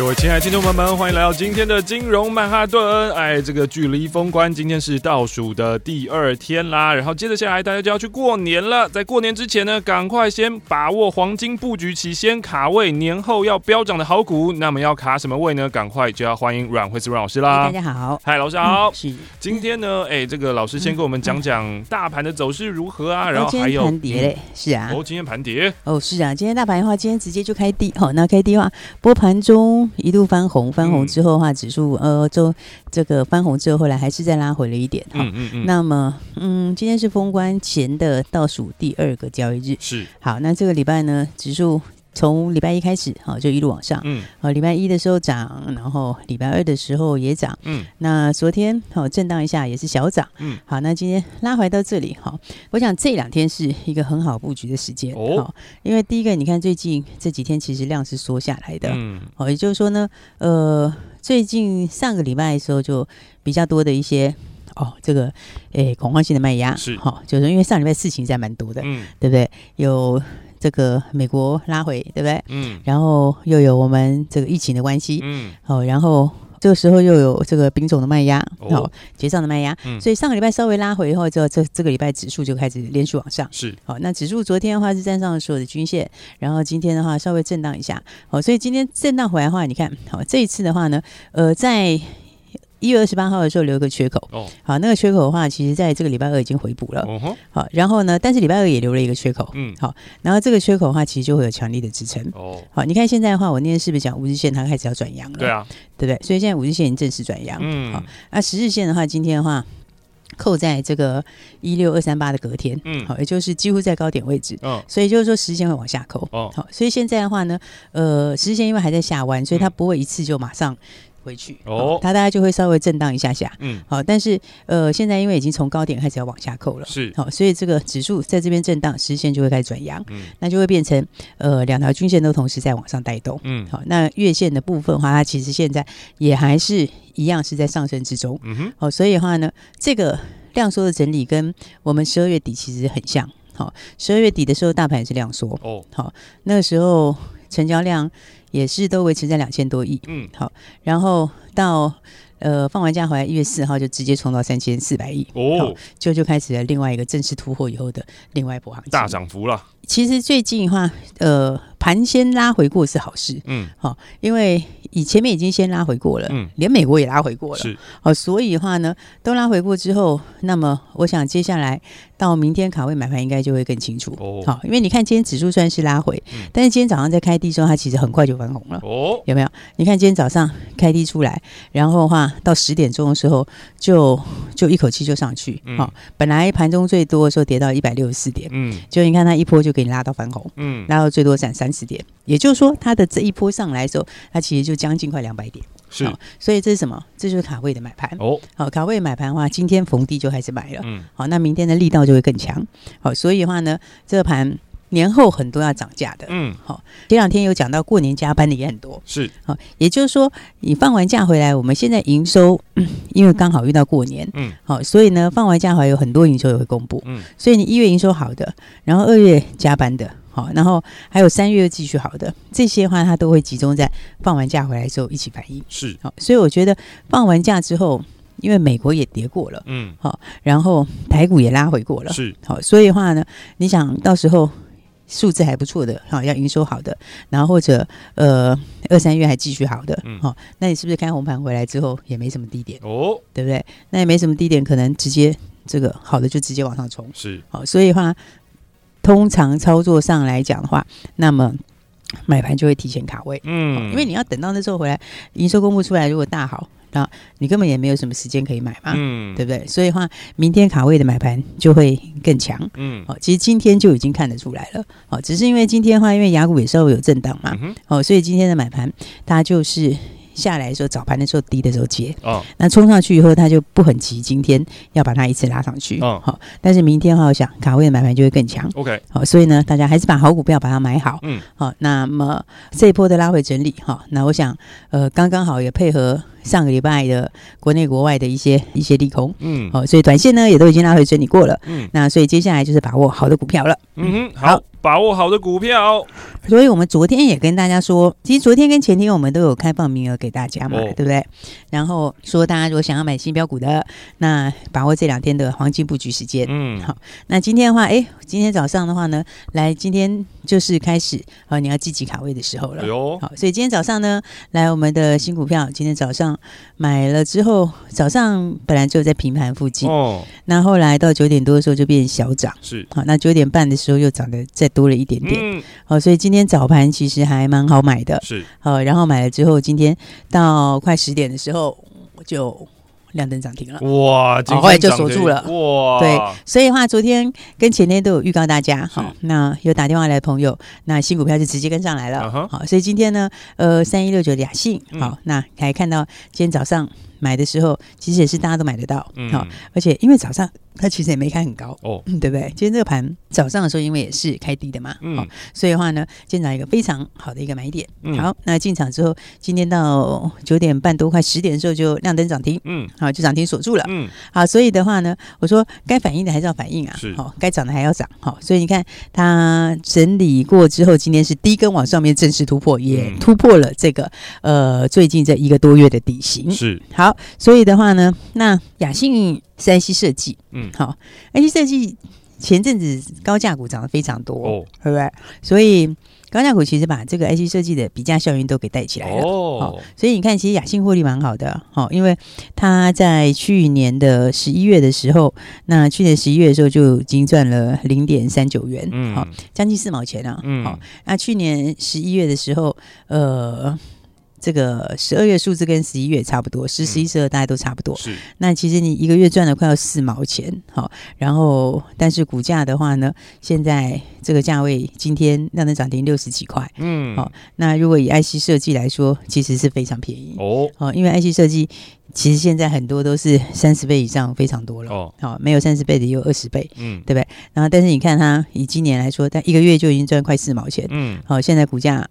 各位亲爱的听众朋友们，欢迎来到今天的金融曼哈顿。哎，这个距离封关今天是倒数的第二天啦，然后接着下来大家就要去过年了。在过年之前呢，赶快先把握黄金布局期，先卡位年后要飙涨的好股。那么要卡什么位呢？赶快就要欢迎阮惠慈阮老师啦。大家好，嗨，老师好。嗯、是。今天呢，哎，这个老师先跟我们讲讲大盘的走势如何啊？然后还有盘跌嘞，是啊。哦，今天盘跌。哦，是啊。今天大盘的话，今天直接就开低。好，那开低的话，波盘中。一度翻红，翻红之后的话，指数呃，就这个翻红之后，后来还是再拉回了一点。嗯嗯嗯。那么，嗯，今天是封关前的倒数第二个交易日。是。好，那这个礼拜呢，指数。从礼拜一开始，好就一路往上。嗯，好，礼拜一的时候涨，然后礼拜二的时候也涨。嗯，那昨天好震荡一下，也是小涨。嗯，好，那今天拉回到这里，好，我想这两天是一个很好布局的时间。哦，因为第一个，你看最近这几天其实量是缩下来的。嗯，好，也就是说呢，呃，最近上个礼拜的时候就比较多的一些哦，这个诶恐慌性的卖压是好，就是因为上礼拜事情在蛮多的，嗯，对不对？有。这个美国拉回，对不对？嗯。然后又有我们这个疫情的关系，嗯。好，然后这个时候又有这个品种的卖压，好、哦，结账的卖压。嗯。所以上个礼拜稍微拉回以后，之后这这个礼拜指数就开始连续往上。是。好，那指数昨天的话是站上了所有的均线，然后今天的话稍微震荡一下。好，所以今天震荡回来的话，你看，好，这一次的话呢，呃，在。一月二十八号的时候留一个缺口，哦，好，那个缺口的话，其实在这个礼拜二已经回补了，哦，好，然后呢，但是礼拜二也留了一个缺口，嗯，好，然后这个缺口的话，其实就会有强力的支撑，哦，好，你看现在的话，我那天是不是讲五日线它开始要转阳了？对啊，对不对？所以现在五日线已经正式转阳，嗯，好，那十日线的话，今天的话扣在这个一六二三八的隔天，嗯，好，也就是几乎在高点位置，嗯，所以就是说十日线会往下扣，哦，好，所以现在的话呢，呃，十日线因为还在下弯，所以它不会一次就马上。回去。哦，它大概就会稍微震荡一下下，嗯，好，但是呃，现在因为已经从高点开始要往下扣了，是，好，所以这个指数在这边震荡，实线就会开始转阳，嗯，那就会变成呃两条均线都同时在往上带动，嗯，好，那月线的部分的话，它其实现在也还是一样是在上升之中，嗯哼，好，所以的话呢，这个量缩的整理跟我们十二月底其实很像，好，十二月底的时候大盘也是量缩，哦，好，那个时候成交量。也是都维持在两千多亿，嗯，好，然后到呃放完假回来一月四号就直接冲到三千四百亿，哦，就就开始了另外一个正式突破以后的另外一波行情，大涨幅了。其实最近的话，呃，盘先拉回过是好事，嗯，好，因为。以前面已经先拉回过了，嗯，连美国也拉回过了，是，好，所以的话呢，都拉回过之后，那么我想接下来到明天卡位买盘应该就会更清楚，哦，好，因为你看今天指数虽然是拉回，嗯，但是今天早上在开低的时候，它其实很快就翻红了，哦，有没有？你看今天早上开低出来，然后的话到十点钟的时候就就一口气就上去，好，嗯，本来盘中最多的时候跌到一百六十四点，嗯，就你看它一波就给你拉到翻红，嗯，拉到最多涨三十点，也就是说它的这一波上来的时候，它其实就。将近快两百点，是，所以这是什么？这就是卡位的买盘哦。好，卡位买盘的话，今天逢低就开始买了。嗯，好，那明天的力道就会更强。好，所以的话呢，这个盘年后很多要涨价的。嗯，好，前两天有讲到过年加班的也很多。是，好，也就是说，你放完假回来，我们现在营收，嗯、因为刚好遇到过年，嗯，好，所以呢，放完假回来有很多营收也会公布。嗯，所以你一月营收好的，然后二月加班的。好，然后还有三月继续好的这些话，它都会集中在放完假回来之后一起反应。是，好，所以我觉得放完假之后，因为美国也跌过了，嗯，好，然后台股也拉回过了，是，好，所以的话呢，你想到时候数字还不错的，好，要营收好的，然后或者呃二三月还继续好的，嗯，好，那你是不是开红盘回来之后也没什么低点？哦，对不对？那也没什么低点，可能直接这个好的就直接往上冲，是，好，所以的话。通常操作上来讲的话，那么买盘就会提前卡位，嗯，因为你要等到那时候回来，营收公布出来，如果大好，那你根本也没有什么时间可以买嘛，嗯，对不对？所以的话，明天卡位的买盘就会更强，嗯，哦，其实今天就已经看得出来了，哦，只是因为今天的话，因为雅股也稍微有震荡嘛，哦，所以今天的买盘它就是。下来的时候，早盘的时候低的时候接，哦，那冲上去以后，它就不很急，今天要把它一次拉上去，哦，好，但是明天哈，我想卡位的买盘就会更强，OK，好，所以呢，大家还是把好股票把它买好，嗯，好，那么这一波的拉回整理，哈，那我想，呃，刚刚好也配合。上个礼拜的国内国外的一些一些利空，嗯，好，所以短线呢也都已经拉回整理过了，嗯，那所以接下来就是把握好的股票了，嗯哼，好，好把握好的股票。所以我们昨天也跟大家说，其实昨天跟前天我们都有开放名额给大家嘛，哦、对不对？然后说大家如果想要买新标股的，那把握这两天的黄金布局时间，嗯，好，那今天的话，哎，今天早上的话呢，来今天就是开始啊，你要积极卡位的时候了，哎、好，所以今天早上呢，来我们的新股票，今天早上。买了之后，早上本来就在平盘附近，哦，那后来到九点多的时候就变小涨，是。好，那九点半的时候又涨得再多了一点点，嗯，好，所以今天早盘其实还蛮好买的，是。好，然后买了之后，今天到快十点的时候我就。亮灯涨停了，哇！后来就锁住了，哇！对，所以的话，昨天跟前天都有预告大家，好，那有打电话来的朋友，那新股票就直接跟上来了，好，所以今天呢，呃，三一六九的雅信，好，那还看到今天早上。买的时候，其实也是大家都买得到，好、嗯，而且因为早上它其实也没开很高，哦，对不对？今天这个盘早上的时候，因为也是开低的嘛，嗯，所以的话呢，进场一个非常好的一个买点，嗯、好，那进场之后，今天到九点半多快十点的时候就亮灯涨停，嗯，好，就涨停锁住了，嗯，好，所以的话呢，我说该反应的还是要反应啊，是，哦，该涨的还要涨，好，所以你看它整理过之后，今天是低根往上面正式突破，也突破了这个呃最近这一个多月的底型，是，好。所以的话呢，那雅信是 IC 设计，嗯，好，IC 设计前阵子高价股涨得非常多，哦，对不对？所以高价股其实把这个 IC 设计的比价效应都给带起来了，哦，所以你看，其实雅信获利蛮好的，好，因为他在去年的十一月的时候，那去年十一月的时候就已经赚了零点三九元，嗯，好，将近四毛钱啊，嗯，好，那去年十一月的时候，呃。这个十二月数字跟十一月差不多，十、十一、十二大家都差不多。是，那其实你一个月赚了快要四毛钱，好，然后但是股价的话呢，现在这个价位今天让它涨停六十几块，嗯，好，那如果以 IC 设计来说，其实是非常便宜哦，好，因为 IC 设计其实现在很多都是三十倍以上，非常多了哦，好，没有三十倍的也有二十倍，嗯，对不对？然后但是你看它以今年来说，它一个月就已经赚快四毛钱，嗯，好，现在股价。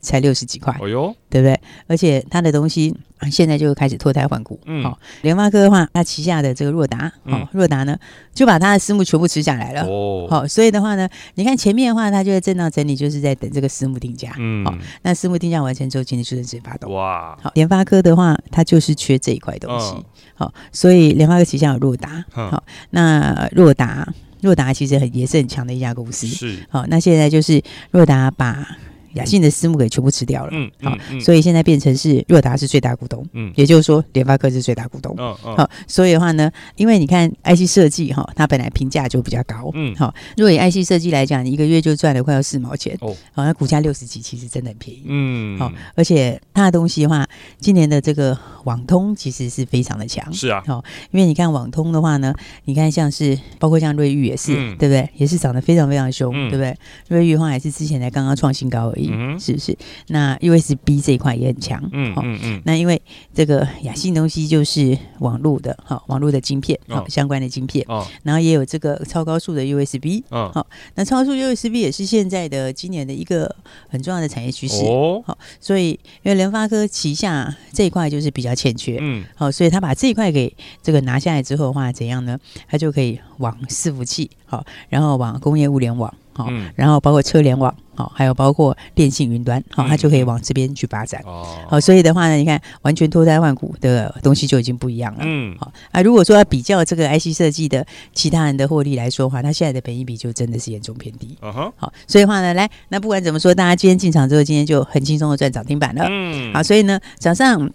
才六十几块，哦哟，对不对？而且它的东西现在就开始脱胎换骨。嗯，好，联发科的话，它旗下的这个若达，好，若达呢就把它的私募全部吃下来了。哦，好，所以的话呢，你看前面的话，它就在震荡整理，就是在等这个私募定价。嗯，好，那私募定价完成之后，今天就正式发动。哇，好，联发科的话，它就是缺这一块东西。好，所以联发科旗下有若达。好，那若达，若达其实很也是很强的一家公司。是，好，那现在就是若达把。雅信的私募给全部吃掉了，嗯，好，所以现在变成是若达是最大股东，嗯，也就是说联发科是最大股东，嗯嗯，好，所以的话呢，因为你看 IC 设计哈，它本来评价就比较高，嗯，好，如果以 IC 设计来讲，你一个月就赚了快要四毛钱，哦，好，那股价六十几，其实真的很便宜，嗯，好，而且它的东西的话，今年的这个网通其实是非常的强，是啊，好，因为你看网通的话呢，你看像是包括像瑞昱也是，对不对？也是涨得非常非常凶，对不对？瑞昱的话也是之前才刚刚创新高而已。嗯，是不是？那 USB 这一块也很强，嗯嗯嗯。那因为这个雅信东西就是网络的，好，网络的晶片，好，相关的晶片，哦。然后也有这个超高速的 USB，嗯，好。那超高速 USB 也是现在的今年的一个很重要的产业趋势，哦。好，所以因为联发科旗下这一块就是比较欠缺，嗯，好，所以他把这一块给这个拿下来之后的话，怎样呢？他就可以往伺服器，好，然后往工业物联网。好，然后包括车联网，好，还有包括电信云端，好，它就可以往这边去发展。哦，好，所以的话呢，你看完全脱胎换骨的东西就已经不一样了。嗯，好啊，如果说要比较这个 IC 设计的其他人的获利来说的话，它现在的本益比就真的是严重偏低。嗯哼，好，所以的话呢，来，那不管怎么说，大家今天进场之后，今天就很轻松的赚涨停板了。嗯，好，所以呢，早上。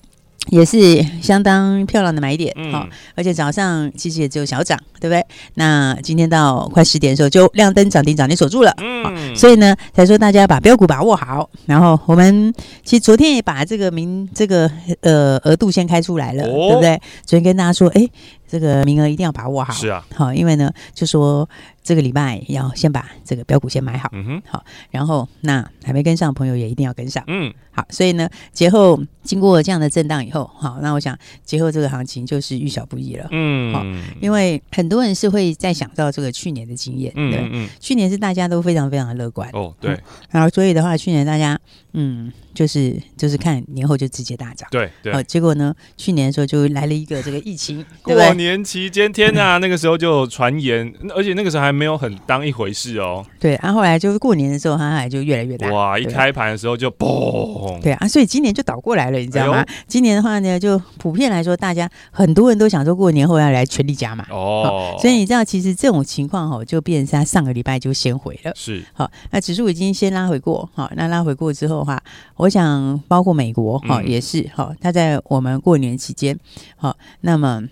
也是相当漂亮的买点，好、嗯，而且早上其实也只有小涨，对不对？那今天到快十点的时候就亮灯涨停，涨停锁住了，嗯，所以呢，才说大家把标股把握好。然后我们其实昨天也把这个名这个呃额度先开出来了，哦、对不对？昨天跟大家说，哎。这个名额一定要把握好，是啊，好，因为呢，就说这个礼拜要先把这个标股先买好，嗯哼，好，然后那还没跟上的朋友也一定要跟上，嗯，好，所以呢，节后经过这样的震荡以后，好，那我想节后这个行情就是遇小不易了，嗯，好，因为很多人是会在想到这个去年的经验，嗯对，嗯，去年是大家都非常非常的乐观，哦，对，然后所以的话，去年大家嗯。就是就是看年后就直接大涨，对对，哦，结果呢，去年的时候就来了一个这个疫情，过年期间，天呐，那个时候就传言，而且那个时候还没有很当一回事哦。对，然后后来就是过年的时候，它还就越来越大，哇，一开盘的时候就嘣，对啊，所以今年就倒过来了，你知道吗？今年的话呢，就普遍来说，大家很多人都想说过年后要来全力加码哦，所以你知道，其实这种情况哈，就变成他上个礼拜就先回了，是。好，那指数已经先拉回过，好，那拉回过之后的话，我想包。括美国哈、嗯、也是哈，它在我们过年期间好，那么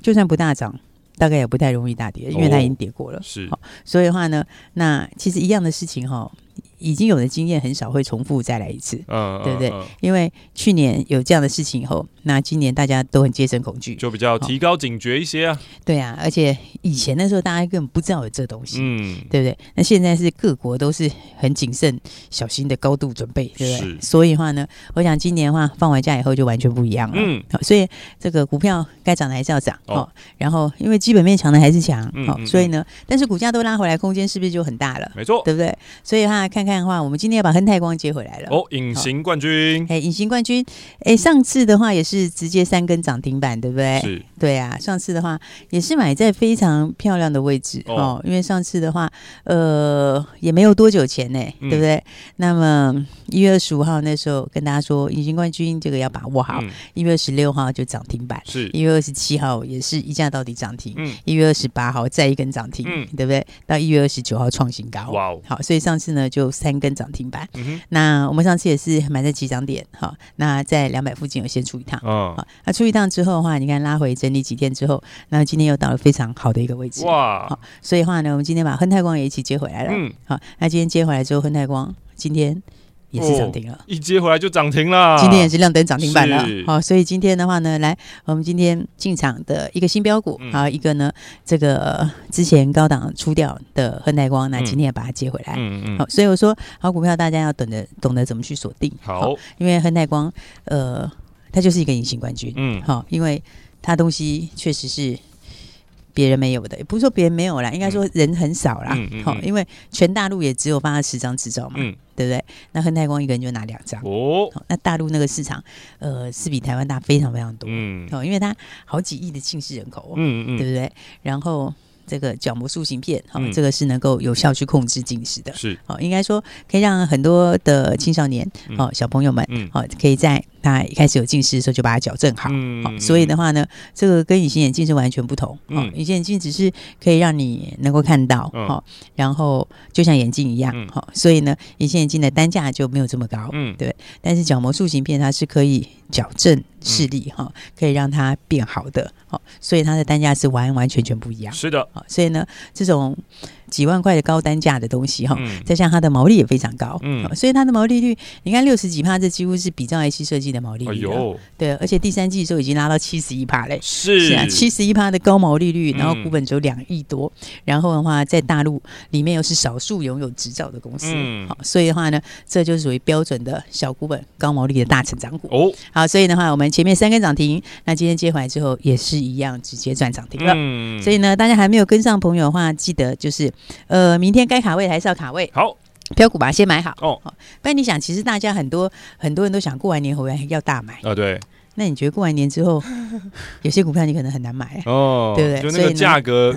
就算不大涨，大概也不太容易大跌，因为它已经跌过了。是，所以的话呢，那其实一样的事情哈。已经有的经验很少会重复再来一次，嗯，对不对？嗯嗯、因为去年有这样的事情以后，那今年大家都很戒慎恐惧，就比较提高警觉一些啊。对啊，而且以前的时候大家根本不知道有这东西，嗯，对不对？那现在是各国都是很谨慎、小心的高度准备，对不对？是。所以的话呢，我想今年的话放完假以后就完全不一样了。嗯，好，所以这个股票该涨的还是要涨哦。然后因为基本面强的还是强，好，所以呢，但是股价都拉回来，空间是不是就很大了？没错，对不对？所以的话看看的话，我们今天要把亨泰光接回来了。哦，隐形冠军，哎，隐形冠军，哎，上次的话也是直接三根涨停板，对不对？是，对啊，上次的话也是买在非常漂亮的位置哦，哦，因为上次的话，呃，也没有多久前呢，嗯、对不对？那么一月二十五号那时候跟大家说，隐形冠军这个要把握好，一、嗯、月二十六号就涨停板，是，一月二十七号也是一价到底涨停，嗯，一月二十八号再一根涨停，嗯，对不对？到一月二十九号创新高，哇哦，好，所以上次呢就三根涨停板。嗯，那我们上次也是买在起涨点，好，那在两百附近有先出一趟，嗯，好，那出一趟之后的话，你看拉回整理几天之后，那今天又到了非常好的一个位置，哇，好，所以的话呢，我们今天把亨泰光也一起接回来了，嗯，好，那今天接回来之后，亨泰光今天。也是涨停了，一接回来就涨停了。今天也是亮灯涨停板了。好，所以今天的话呢，来我们今天进场的一个新标股，还有一个呢，这个之前高档出掉的亨泰光，那今天也把它接回来。嗯嗯。好，所以我说好股票，大家要懂得懂得怎么去锁定。好，因为亨泰光，呃，它就是一个隐形冠军。嗯。好，因为它东西确实是。别人没有的，也不是说别人没有啦，应该说人很少啦。好、嗯嗯嗯，因为全大陆也只有发了十张执照嘛，嗯、对不对？那亨泰光一个人就拿两张哦。那大陆那个市场，呃，是比台湾大非常非常多。嗯，哦，因为它好几亿的近视人口，嗯嗯，对不对？然后。这个角膜塑形片，好、哦，这个是能够有效去控制近视的，是，好，应该说可以让很多的青少年，好、哦、小朋友们，好、哦，可以在他一开始有近视的时候就把它矫正好，嗯，好，所以的话呢，这个跟隐形眼镜是完全不同，嗯，隐形眼镜只是可以让你能够看到，好，然后就像眼镜一样，好，所以呢，隐形眼镜的单价就没有这么高，嗯，对，但是角膜塑形片它是可以矫正视力，哈，可以让它变好的，好，所以它的单价是完完全全不一样，是的。所以呢，这种。几万块的高单价的东西哈，再加上它的毛利也非常高，嗯，所以它的毛利率，你看六十几趴，这几乎是比照 IC 设计的毛利率，对，而且第三季的时候已经拉到七十一趴嘞，是，是啊，七十一趴的高毛利率，然后股本只有两亿多，然后的话在大陆里面又是少数拥有执照的公司，好，所以的话呢，这就是属于标准的小股本高毛利的大成长股。哦，好，所以的话我们前面三根涨停，那今天接回来之后也是一样直接赚涨停了，嗯，所以呢，大家还没有跟上朋友的话，记得就是。呃，明天该卡位还是要卡位。好，标股把它先买好哦。不然你想，其实大家很多很多人都想过完年回来要大买啊。对。那你觉得过完年之后，有些股票你可能很难买哦，对不对？就那个价格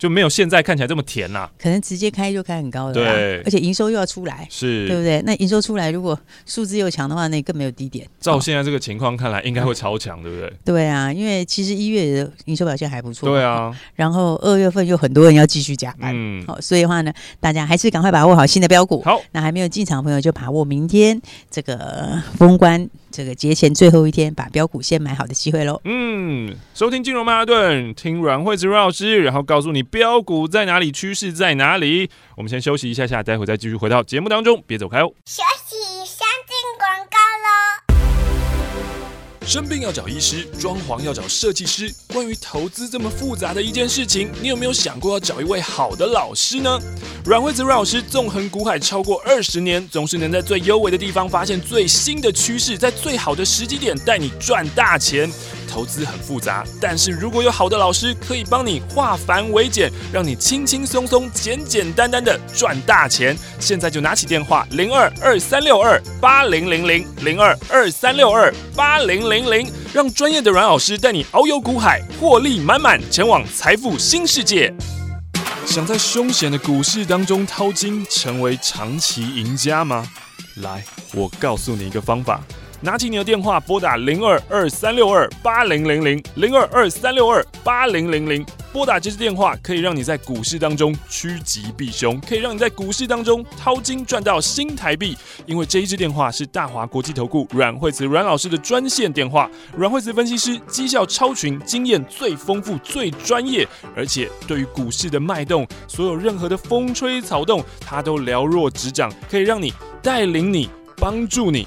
就。就没有现在看起来这么甜呐、啊，可能直接开就开很高的，对，而且营收又要出来，是，对不对？那营收出来，如果数字又强的话，那更没有低点。照现在这个情况看来，应该会超强，对不对？对啊，因为其实一月的营收表现还不错，对啊。然后二月份又很多人要继续加班，嗯，好，所以的话呢，大家还是赶快把握好新的标股。好，那还没有进场的朋友就把握明天这个封关这个节前最后一天把标股先买好的机会喽。嗯，收听金融曼哈顿，听阮惠子阮老师，然后告诉你标股在哪里，趋势在哪里。我们先休息一下下，待会再继续回到节目当中，别走开哦。休息，先进广告喽。生病要找医师，装潢要找设计师。关于投资这么复杂的一件事情，你有没有想过要找一位好的老师呢？阮惠子阮老师纵横股海超过二十年，总是能在最优微的地方发现最新的趋势，在最好的时机点带你赚大钱。投资很复杂，但是如果有好的老师可以帮你化繁为简，让你轻轻松松、简简单单的赚大钱。现在就拿起电话零二二三六二八零零零零二二三六二八零零零，让专业的阮老师带你遨游股海，获利满满，前往财富新世界。想在凶险的股市当中淘金，成为长期赢家吗？来，我告诉你一个方法。拿起你的电话，拨打零二二三六二八零零零零二二三六二八零零零。拨打这支电话，可以让你在股市当中趋吉避凶，可以让你在股市当中掏金赚到新台币。因为这一支电话是大华国际投顾阮惠慈阮老师的专线电话，阮惠慈分析师绩效超群，经验最丰富、最专业，而且对于股市的脉动，所有任何的风吹草动，他都了若指掌，可以让你带领你、帮助你。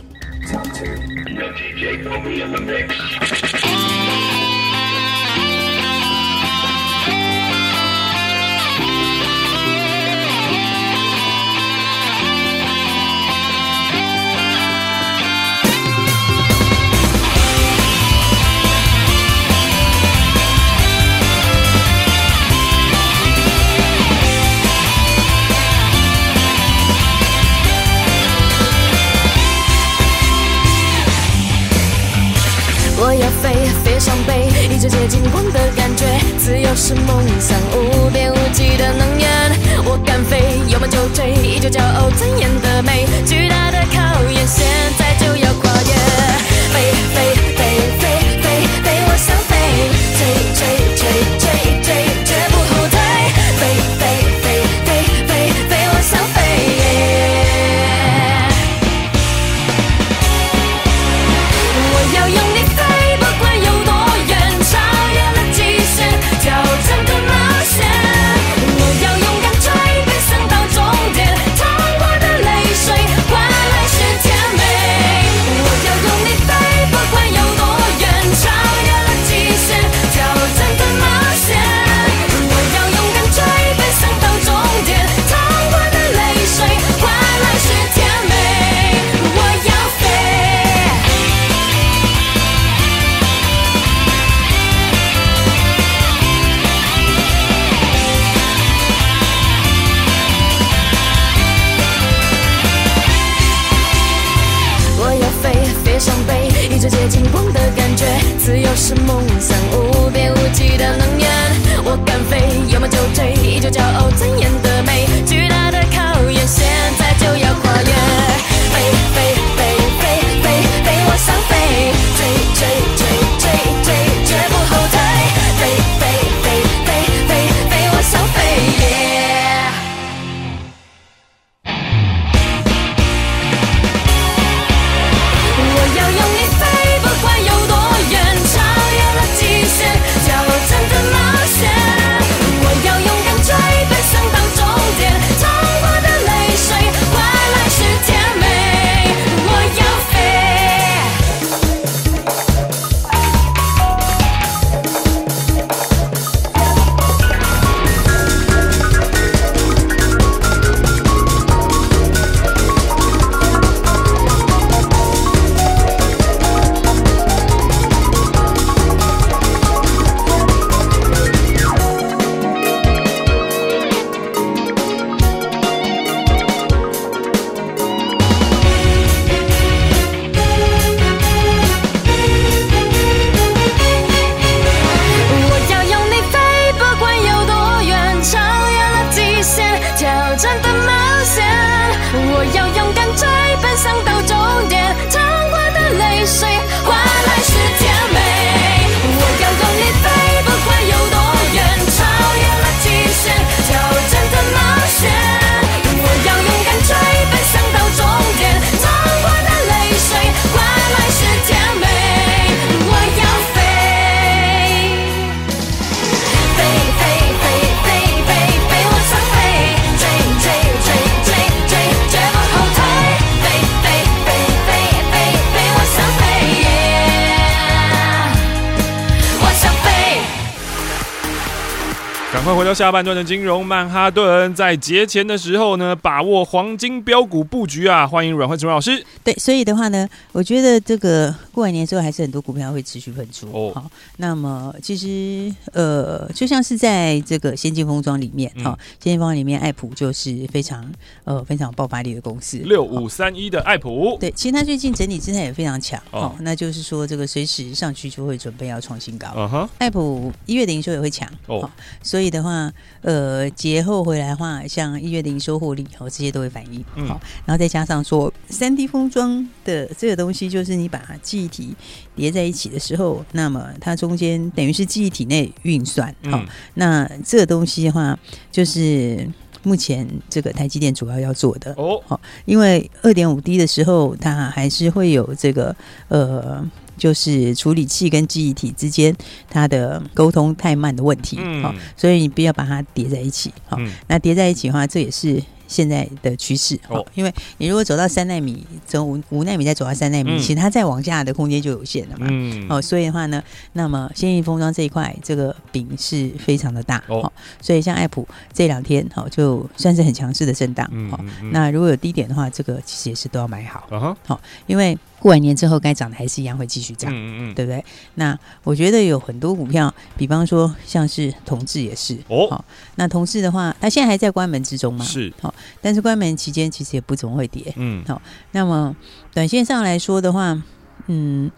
Talk to. No DJ Put me in the mix. 接近光的感觉。自由是梦想，无边无际的能源。我敢飞，有梦就追，依旧骄傲尊严的美。巨大的考验，现在就要跨越。飞飞回到下半段的金融曼哈顿，在节前的时候呢，把握黄金标股布局啊！欢迎阮慧慈老师。对，所以的话呢，我觉得这个过完年之后，还是很多股票会持续喷出。哦，好，那么其实呃，就像是在这个先进封装里面，哈、嗯，先进封装里面，爱普就是非常呃非常爆发力的公司，六五三一的爱普。对，其实它最近整体姿态也非常强。哦，那就是说这个随时上去就会准备要创新高。嗯哼，爱普一月的营收也会强。哦，所以的话，呃，节后回来的话，像一月的营收获利，哦，这些都会反应。好、嗯，然后再加上说，三 D 封装的这个东西，就是你把记忆体叠在一起的时候，那么它中间等于是记忆体内运算。好、嗯，那这个东西的话，就是目前这个台积电主要要做的。哦，好，因为二点五 D 的时候，它还是会有这个呃。就是处理器跟记忆体之间它的沟通太慢的问题，好、嗯，所以你不要把它叠在一起，好、嗯，那叠在一起的话，这也是。现在的趋势，哦，因为你如果走到三纳米，从五五纳米再走到三纳米，嗯，其实它再往下的空间就有限了嘛，嗯，哦，所以的话呢，那么先进封装这一块，这个饼是非常的大，哦，所以像爱普这两天，好，就算是很强势的震荡，嗯，那如果有低点的话，这个其实也是都要买好，好，嗯，因为过完年之后该涨的还是一样会继续涨，嗯嗯，对不对？那我觉得有很多股票，比方说像是同志也是，哦，那同致的话，它现在还在关门之中嘛，是，好。但是关门期间其实也不怎么会跌，嗯，好，那么短线上来说的话，嗯，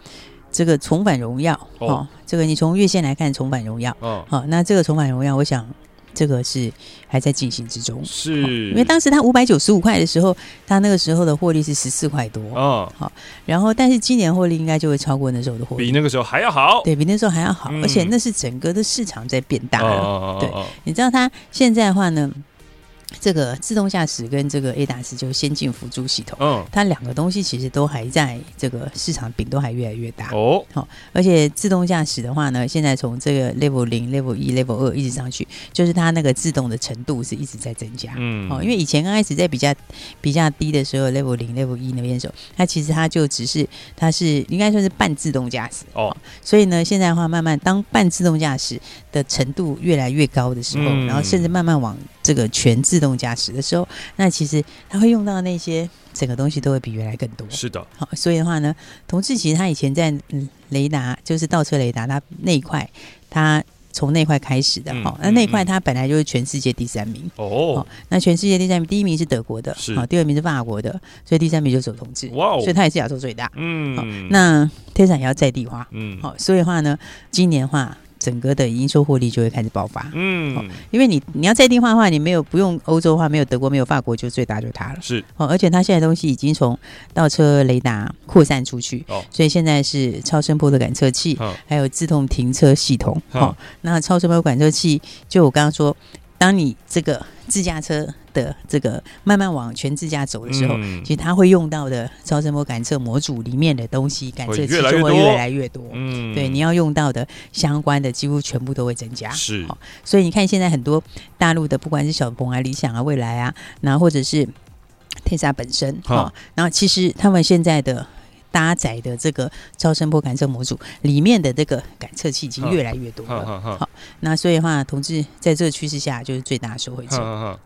这个重返荣耀，哦，这个你从月线来看重返荣耀，哦，好，那这个重返荣耀，我想这个是还在进行之中，是，因为当时它五百九十五块的时候，它那个时候的获利是十四块多，哦，好，然后但是今年获利应该就会超过那时候的获利，比那个时候还要好，对，比那时候还要好，而且那是整个的市场在变大了，对，你知道它现在的话呢？这个自动驾驶跟这个 ADAS 就是先进辅助系统，嗯，它两个东西其实都还在这个市场饼都还越来越大。哦，好，而且自动驾驶的话呢，现在从这个 Level 零、Level 一、Level 二一直上去，就是它那个自动的程度是一直在增加，嗯，哦，因为以前刚开始在比较比较低的时候，Level 零、Level 一那边的时候，它其实它就只是它是应该算是半自动驾驶。哦，所以呢，现在的话慢慢当半自动驾驶的程度越来越高的时候，嗯，然后甚至慢慢往这个全自动驾驶的时候，那其实它会用到那些整个东西都会比原来更多。是的，好，所以的话呢，同志其实他以前在雷达，就是倒车雷达，它那一块，他从那块开始的，好、嗯，那那一块它本来就是全世界第三名。哦，那全世界第三名，第一名是德国的，是，好，第二名是法国的，所以第三名就走同志。哇，所以它也是亚洲最大。嗯，好，那天产也要在地化。嗯，好，所以的话呢，今年的话。整个的营收获利就会开始爆发，嗯，哦、因为你你要在地化的话，你没有不用欧洲的话，没有德国，没有法国，就最大就它了，是。哦，而且它现在东西已经从倒车雷达扩散出去，哦，所以现在是超声波的感测器，哦，还有自动停车系统，哦，哦那超声波感测器，就我刚刚说，当你这个自驾车。的这个慢慢往全自驾走的时候，嗯、其实它会用到的超声波感测模组里面的东西，感测器就会越来越多。嗯，对，你要用到的相关的几乎全部都会增加。是，哦、所以你看现在很多大陆的，不管是小鹏啊、理想啊、未来啊，然后或者是特斯拉本身，哈、哦，然后其实他们现在的。搭载的这个超声波感测模组里面的这个感测器已经越来越多了。好，好，好，那所以的话，同志在这个趋势下就是最大的受惠者。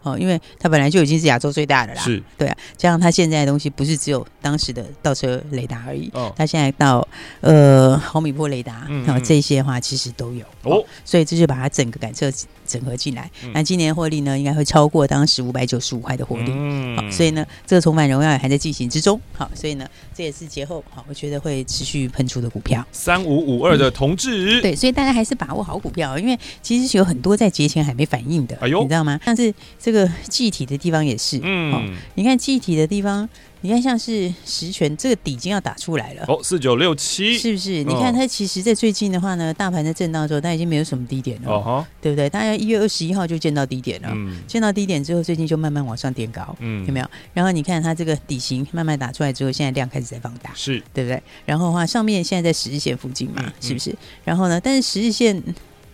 哦，因为它本来就已经是亚洲最大的啦。是，对啊。加上它现在的东西不是只有当时的倒车雷达而已。哦。它现在到呃毫米波雷达，然后这些的话其实都有。哦。所以这就把它整个感测整合进来。那今年获利呢，应该会超过当时五百九十五块的获利。嗯。好，所以呢，这个重返荣耀也还在进行之中。好，所以呢，这也是节后。好，我觉得会持续喷出的股票，三五五二的同志、嗯，对，所以大家还是把握好股票，因为其实有很多在节前还没反应的，哎呦，你知道吗？像是这个记忆体的地方也是，嗯，哦、你看记忆体的地方。你看，像是十权这个底已经要打出来了哦，四九六七是不是？你看它其实，在最近的话呢，大盘在震荡的时候，它已经没有什么低点了，哦，对不对？大概一月二十一号就见到低点了，嗯，见到低点之后，最近就慢慢往上垫高，嗯，有没有？然后你看它这个底型慢慢打出来之后，现在量开始在放大，是对不对？然后的话，上面现在在十日线附近嘛，嗯、是不是？然后呢，但是十日线。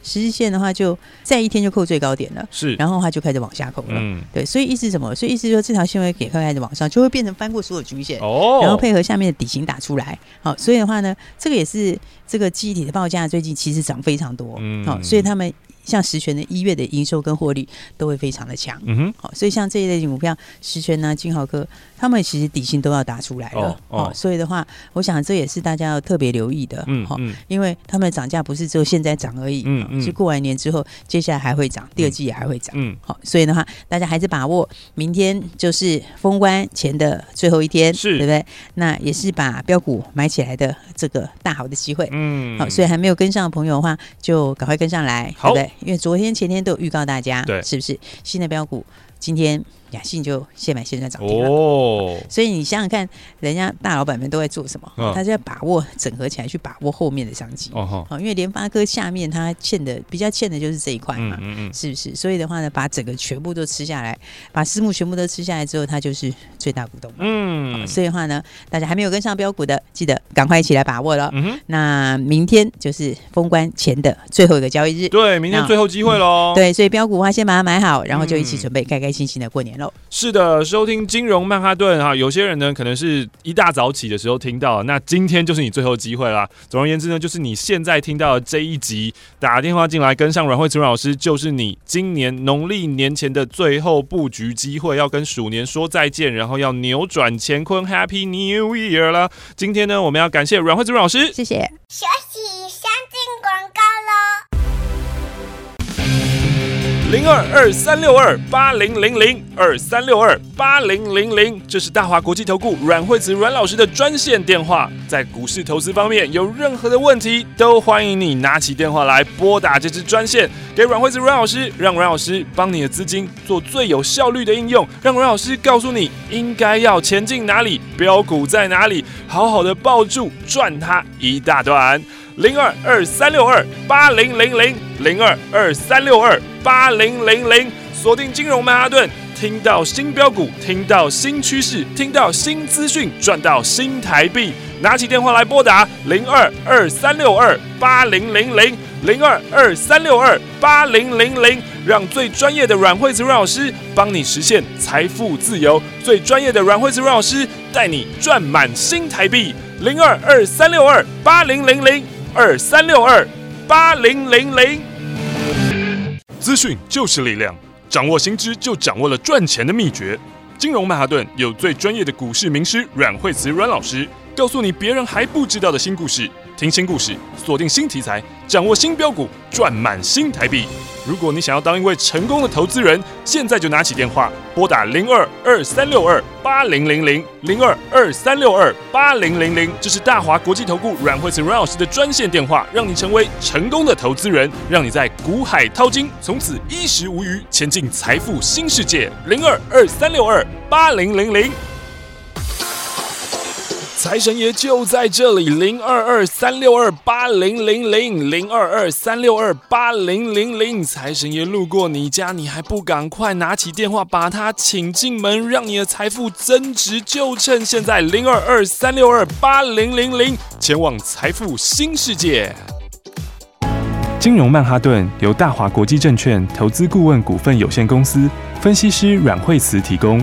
十日线的话，就在一天就扣最高点了，是，然后它就开始往下扣了，嗯，对，所以意思什么？所以意思说这条线会给开始往上，就会变成翻过所有均线，哦，然后配合下面的底型打出来，好，所以的话呢，这个也是这个记忆体的报价最近其实涨非常多，嗯，好，所以他们像十銓的一月的营收跟获利都会非常的强。嗯哼，好，所以像这一类型股票，十銓呢、金豪科，他们其实底薪都要打出来了。哦，哦，所以的话，我想这也是大家要特别留意的。嗯，好，因为他们的涨价不是只有现在涨而已。嗯嗯，是过完年之后，接下来还会涨，第二季也还会涨。嗯，好，所以的话，大家还是把握明天就是封关前的最后一天，是对不对？那也是把标股买起来的这个大好的机会。嗯，好，所以还没有跟上的朋友的话，就赶快跟上来，好对不对？因为昨天、前天都有预告大家，对，是不是新的标股？今天。雅信就现买现赚涨停了哦，所以你想想看，人家大老板们都在做什么？哦、他就要把握整合起来，去把握后面的商机哦。因为联发科下面他欠的比较欠的就是这一块嘛，嗯嗯嗯是不是？所以的话呢，把整个全部都吃下来，把私募全部都吃下来之后，他就是最大股东。嗯，所以的话呢，大家还没有跟上标股的，记得赶快一起来把握了。嗯哼，那明天就是封关前的最后一个交易日，对，明天最后机会喽、嗯。对，所以标股的话先把它买好，然后就一起准备开开心心的过年喽。是的，收听金融曼哈顿哈，有些人呢可能是一大早起的时候听到，那今天就是你最后机会啦。总而言之呢，就是你现在听到的这一集，打电话进来跟上阮慧慈老师，就是你今年农历年前的最后布局机会，要跟鼠年说再见，然后要扭转乾坤，Happy New Year 了！今天呢，我们要感谢阮慧慈老师，谢谢。休息，零二二三六二八零零零二三六二八零零零，这是大华国际投顾阮惠慈阮老师的专线电话。在股市投资方面有任何的问题，都欢迎你拿起电话来拨打这支专线，给阮惠慈阮老师，让阮老师帮你的资金做最有效率的应用，让阮老师告诉你应该要前进哪里，标股在哪里，好好的抱住赚它一大段。零二二三六二八零零零零二二三六二八零零零，锁定金融曼哈顿，听到新标股，听到新趋势，听到新资讯，赚到新台币。拿起电话来拨打零二二三六二八零零零零二二三六二八零零零，让最专业的阮慧慈阮老师帮你实现财富自由，最专业的阮慧慈阮老师带你赚满新台币。零二二三六二八零零零。二三六二八零零零，资讯就是力量，掌握新知就掌握了赚钱的秘诀。金融曼哈顿有最专业的股市名师阮慧慈阮老师，告诉你别人还不知道的新故事。听新故事，锁定新题材，掌握新标股，赚满新台币。如果你想要当一位成功的投资人，现在就拿起电话拨打零二二三六二八零零零零二二三六二八零零零，这是大华国际投顾阮慧慈阮老师的专线电话，让你成为成功的投资人，让你在股海淘金，从此衣食无虞，前进财富新世界。零二二三六二八零零零。财神爷就在这里，零二二三六二八零零零零二二三六二八零零零。财神爷路过你家，你还不赶快拿起电话把他请进门，让你的财富增值，就趁现在，零二二三六二八零零零，前往财富新世界。金融曼哈顿由大华国际证券投资顾问股份有限公司分析师阮慧慈提供，